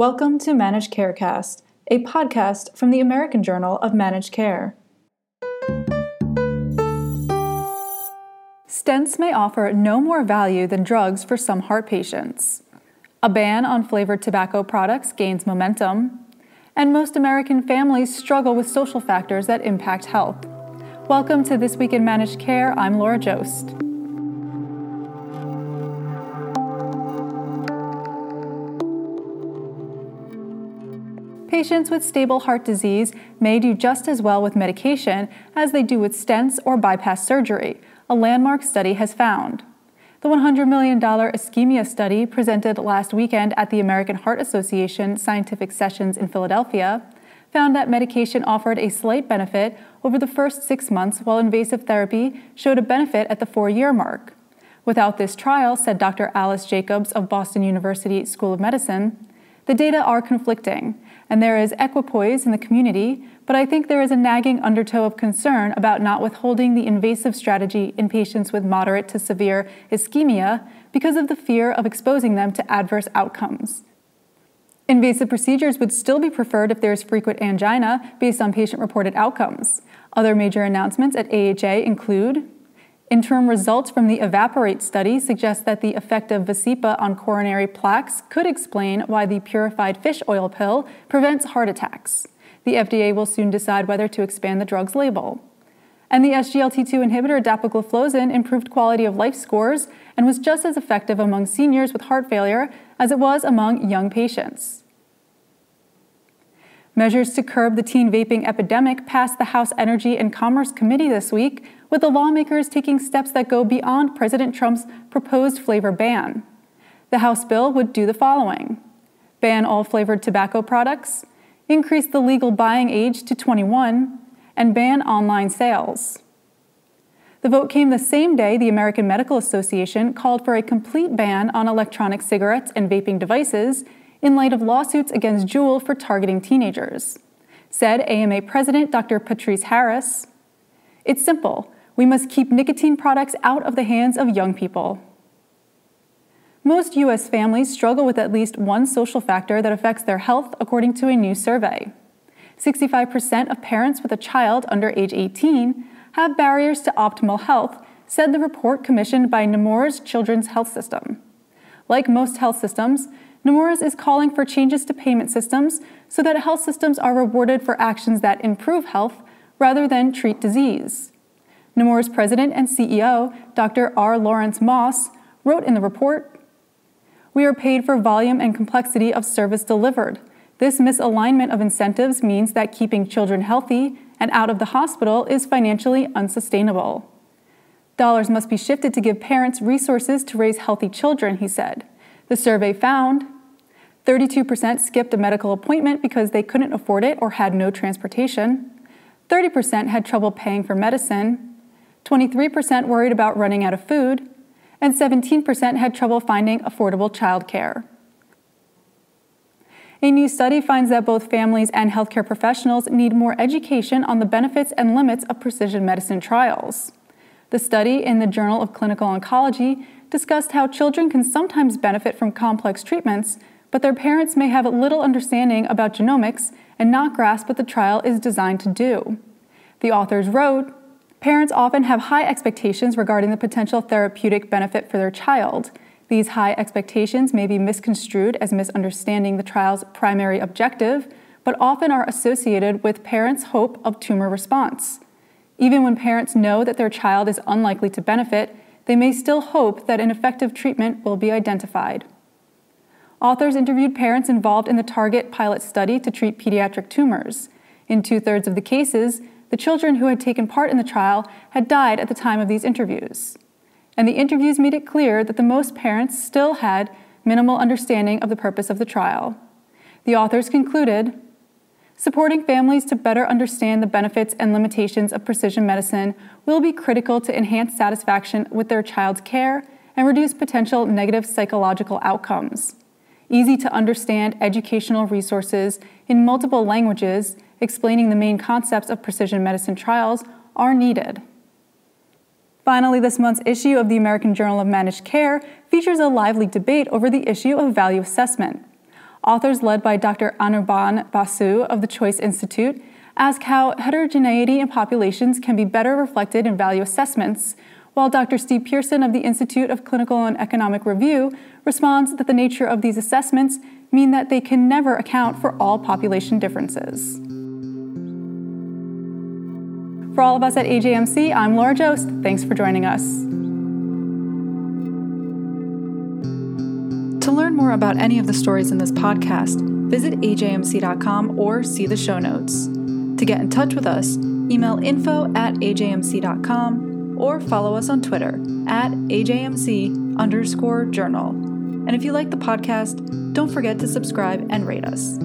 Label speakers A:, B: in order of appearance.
A: Welcome to Managed Carecast, a podcast from the American Journal of Managed Care. Stents may offer no more value than drugs for some heart patients. A ban on flavored tobacco products gains momentum. And most American families struggle with social factors that impact health. Welcome to This Week in Managed Care. I'm Laura Joszt. Patients with stable heart disease may do just as well with medication as they do with stents or bypass surgery, a landmark study has found. The $100 million ischemia study presented last weekend at the American Heart Association Scientific Sessions in Philadelphia found that medication offered a slight benefit over the first six months, while invasive therapy showed a benefit at the four year mark. Without this trial, said Dr. Alice Jacobs of Boston University School of Medicine, the data are conflicting, and there is equipoise in the community, but I think there is a nagging undertow of concern about not withholding the invasive strategy in patients with moderate to severe ischemia because of the fear of exposing them to adverse outcomes. Invasive procedures would still be preferred if there is frequent angina based on patient reported outcomes. Other major announcements at AHA include Interim results from the EVAPORATE study suggest that the effect of Vascepa on coronary plaques could explain why the purified fish oil pill prevents heart attacks. The FDA will soon decide whether to expand the drug's label. And the SGLT2 inhibitor dapagliflozin improved quality of life scores and was just as effective among seniors with heart failure as it was among young patients. Measures to curb the teen vaping epidemic passed the House Energy and Commerce Committee this week, with the lawmakers taking steps that go beyond President Trump's proposed flavor ban. The House bill would do the following ban all flavored tobacco products, increase the legal buying age to 21, and ban online sales. The vote came the same day the American Medical Association called for a complete ban on electronic cigarettes and vaping devices in light of lawsuits against Juul for targeting teenagers. Said AMA President Dr. Patrice Harris It's simple. We must keep nicotine products out of the hands of young people. Most U.S. families struggle with at least one social factor that affects their health, according to a new survey. 65% of parents with a child under age 18 have barriers to optimal health, said the report commissioned by Nemours Children's Health System. Like most health systems, Nemours is calling for changes to payment systems so that health systems are rewarded for actions that improve health rather than treat disease. Nemours president and CEO, Dr. R. Lawrence Moss, wrote in the report We are paid for volume and complexity of service delivered. This misalignment of incentives means that keeping children healthy and out of the hospital is financially unsustainable. Dollars must be shifted to give parents resources to raise healthy children, he said. The survey found 32% skipped a medical appointment because they couldn't afford it or had no transportation. 30% had trouble paying for medicine. 23% worried about running out of food. And 17% had trouble finding affordable childcare. A new study finds that both families and healthcare professionals need more education on the benefits and limits of precision medicine trials. The study in the Journal of Clinical Oncology discussed how children can sometimes benefit from complex treatments, but their parents may have little understanding about genomics and not grasp what the trial is designed to do. The authors wrote Parents often have high expectations regarding the potential therapeutic benefit for their child. These high expectations may be misconstrued as misunderstanding the trial's primary objective, but often are associated with parents' hope of tumor response. Even when parents know that their child is unlikely to benefit, they may still hope that an effective treatment will be identified. Authors interviewed parents involved in the Target pilot study to treat pediatric tumors. In two thirds of the cases, the children who had taken part in the trial had died at the time of these interviews. And the interviews made it clear that the most parents still had minimal understanding of the purpose of the trial. The authors concluded Supporting families to better understand the benefits and limitations of precision medicine will be critical to enhance satisfaction with their child's care and reduce potential negative psychological outcomes. Easy to understand educational resources in multiple languages explaining the main concepts of precision medicine trials are needed. Finally, this month's issue of the American Journal of Managed Care features a lively debate over the issue of value assessment. Authors led by Dr. Anirban Basu of the Choice Institute ask how heterogeneity in populations can be better reflected in value assessments, while Dr. Steve Pearson of the Institute of Clinical and Economic Review responds that the nature of these assessments mean that they can never account for all population differences. For all of us at AJMC, I'm Laura Joszt. Thanks for joining us. More about any of the stories in this podcast, visit ajmc.com or see the show notes. To get in touch with us, email info at ajmc.com or follow us on Twitter at ajmc underscore journal. And if you like the podcast, don't forget to subscribe and rate us.